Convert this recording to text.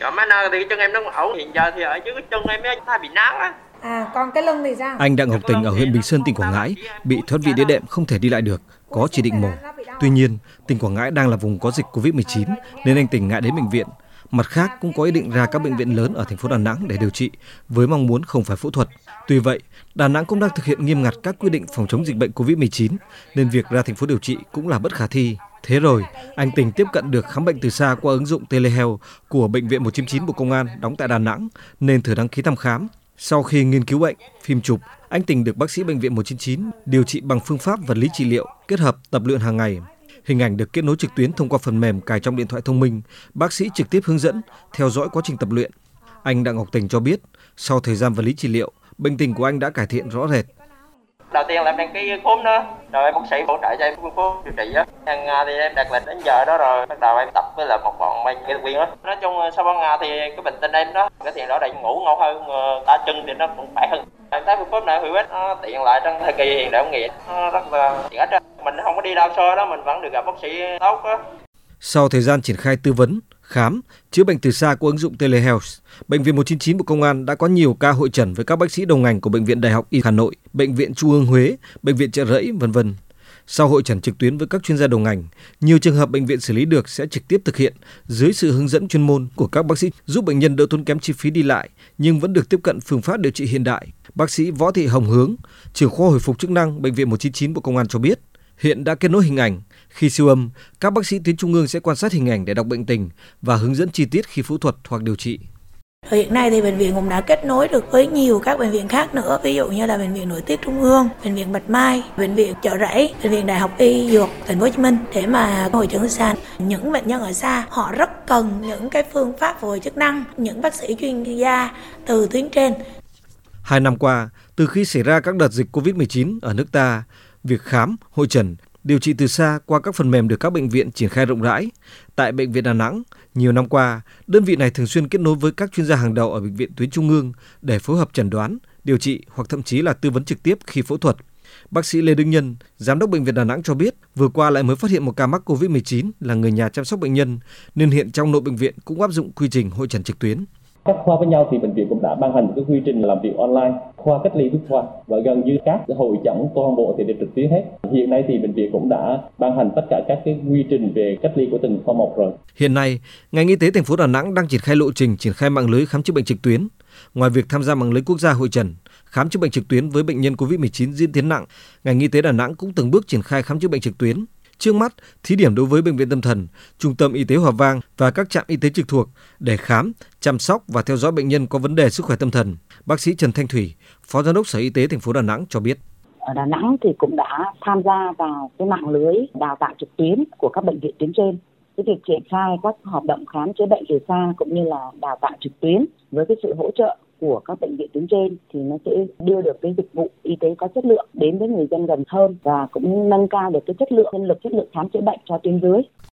Chỗ má nơi thì chân em nó ẩu hiện giờ thì ở dưới cái chân em nó bị náo á. À, còn cái lưng thì sao? Anh Đặng Ngọc Tình ở huyện Bình Sơn, tỉnh Quảng Ngãi bị thoát vị đĩa đệm không thể đi lại được, có chỉ định mổ. Tuy nhiên, tỉnh Quảng Ngãi đang là vùng có dịch Covid-19 nên anh Tình ngại đến bệnh viện. Mặt khác cũng có ý định ra các bệnh viện lớn ở thành phố Đà Nẵng để điều trị với mong muốn không phải phẫu thuật. Tuy vậy, Đà Nẵng cũng đang thực hiện nghiêm ngặt các quy định phòng chống dịch bệnh Covid-19 nên việc ra thành phố điều trị cũng là bất khả thi. Thế rồi, anh Tình tiếp cận được khám bệnh từ xa qua ứng dụng Telehealth của Bệnh viện 199 Bộ Công an đóng tại Đà Nẵng nên thử đăng ký thăm khám. Sau khi nghiên cứu bệnh, phim chụp, anh Tình được bác sĩ bệnh viện 199 điều trị bằng phương pháp vật lý trị liệu kết hợp tập luyện hàng ngày. Hình ảnh được kết nối trực tuyến thông qua phần mềm cài trong điện thoại thông minh, bác sĩ trực tiếp hướng dẫn, theo dõi quá trình tập luyện. Anh Đặng Ngọc Tình cho biết, sau thời gian vật lý trị liệu, bệnh tình của anh đã cải thiện rõ rệt. Đầu tiên là em đăng ký cúm đó, rồi bác sĩ hỗ trợ cho em phương pháp điều trị á. Hàng ngày thì em đặt lịch đến giờ đó rồi bắt đầu em tập với là một bọn mấy kỹ thuật viên đó. Nói chung sau ba ngày thì cái bệnh tình em đó cái tiền đó đầy ngủ ngon hơn, ờ, ta chân thì nó cũng khỏe hơn. Em thấy phương pháp này hữu ích, nó tiện lại trong thời kỳ hiện đại công nghệ, nó rất là tiện ích. Mình không có đi đau xơ đó, mình vẫn được gặp bác sĩ tốt á. Sau thời gian triển khai tư vấn, khám, chữa bệnh từ xa của ứng dụng Telehealth, Bệnh viện 199 Bộ Công an đã có nhiều ca hội trần với các bác sĩ đồng ngành của Bệnh viện Đại học Y Hà Nội, Bệnh viện Trung ương Huế, Bệnh viện Trợ Rẫy, vân vân. Sau hội trần trực tuyến với các chuyên gia đầu ngành, nhiều trường hợp bệnh viện xử lý được sẽ trực tiếp thực hiện dưới sự hướng dẫn chuyên môn của các bác sĩ giúp bệnh nhân đỡ tốn kém chi phí đi lại nhưng vẫn được tiếp cận phương pháp điều trị hiện đại. Bác sĩ Võ Thị Hồng Hướng, trưởng khoa hồi phục chức năng Bệnh viện 199 Bộ Công an cho biết, hiện đã kết nối hình ảnh. Khi siêu âm, các bác sĩ tuyến trung ương sẽ quan sát hình ảnh để đọc bệnh tình và hướng dẫn chi tiết khi phẫu thuật hoặc điều trị. Hiện nay thì bệnh viện cũng đã kết nối được với nhiều các bệnh viện khác nữa, ví dụ như là bệnh viện nội tiết trung ương, bệnh viện Bạch Mai, bệnh viện Chợ Rẫy, bệnh viện Đại học Y Dược Thành phố Hồ Chí Minh để mà hội chẩn xa. Những bệnh nhân ở xa họ rất cần những cái phương pháp hồi chức năng, những bác sĩ chuyên gia từ tuyến trên. Hai năm qua, từ khi xảy ra các đợt dịch Covid-19 ở nước ta, việc khám, hội trần, điều trị từ xa qua các phần mềm được các bệnh viện triển khai rộng rãi. Tại Bệnh viện Đà Nẵng, nhiều năm qua, đơn vị này thường xuyên kết nối với các chuyên gia hàng đầu ở bệnh viện tuyến trung ương để phối hợp chẩn đoán, điều trị hoặc thậm chí là tư vấn trực tiếp khi phẫu thuật. Bác sĩ Lê Đức Nhân, giám đốc bệnh viện Đà Nẵng cho biết, vừa qua lại mới phát hiện một ca mắc COVID-19 là người nhà chăm sóc bệnh nhân, nên hiện trong nội bệnh viện cũng áp dụng quy trình hội trần trực tuyến. Các khoa với nhau thì bệnh viện cũng đã ban hành một cái quy trình làm việc online, khoa cách ly với khoa và gần như các hội chẩn toàn bộ thì đều trực tuyến hết. Hiện nay thì bệnh viện cũng đã ban hành tất cả các cái quy trình về cách ly của từng khoa một rồi. Hiện nay, ngành y tế thành phố Đà Nẵng đang triển khai lộ trình triển khai mạng lưới khám chữa bệnh trực tuyến. Ngoài việc tham gia mạng lưới quốc gia hội trần, khám chữa bệnh trực tuyến với bệnh nhân COVID-19 diễn tiến nặng, ngành y tế Đà Nẵng cũng từng bước triển khai khám chữa bệnh trực tuyến Trước mắt, thí điểm đối với bệnh viện tâm thần, trung tâm y tế Hòa Vang và các trạm y tế trực thuộc để khám, chăm sóc và theo dõi bệnh nhân có vấn đề sức khỏe tâm thần. Bác sĩ Trần Thanh Thủy, Phó Giám đốc Sở Y tế thành phố Đà Nẵng cho biết. Ở Đà Nẵng thì cũng đã tham gia vào cái mạng lưới đào tạo trực tuyến của các bệnh viện tuyến trên. Cái việc triển khai các hoạt động khám chữa bệnh từ xa cũng như là đào tạo trực tuyến với cái sự hỗ trợ của các bệnh viện tuyến trên thì nó sẽ đưa được cái dịch vụ y tế có chất lượng đến với người dân gần hơn và cũng nâng cao được cái chất lượng, nhân lực, chất lượng khám chữa bệnh cho tuyến dưới.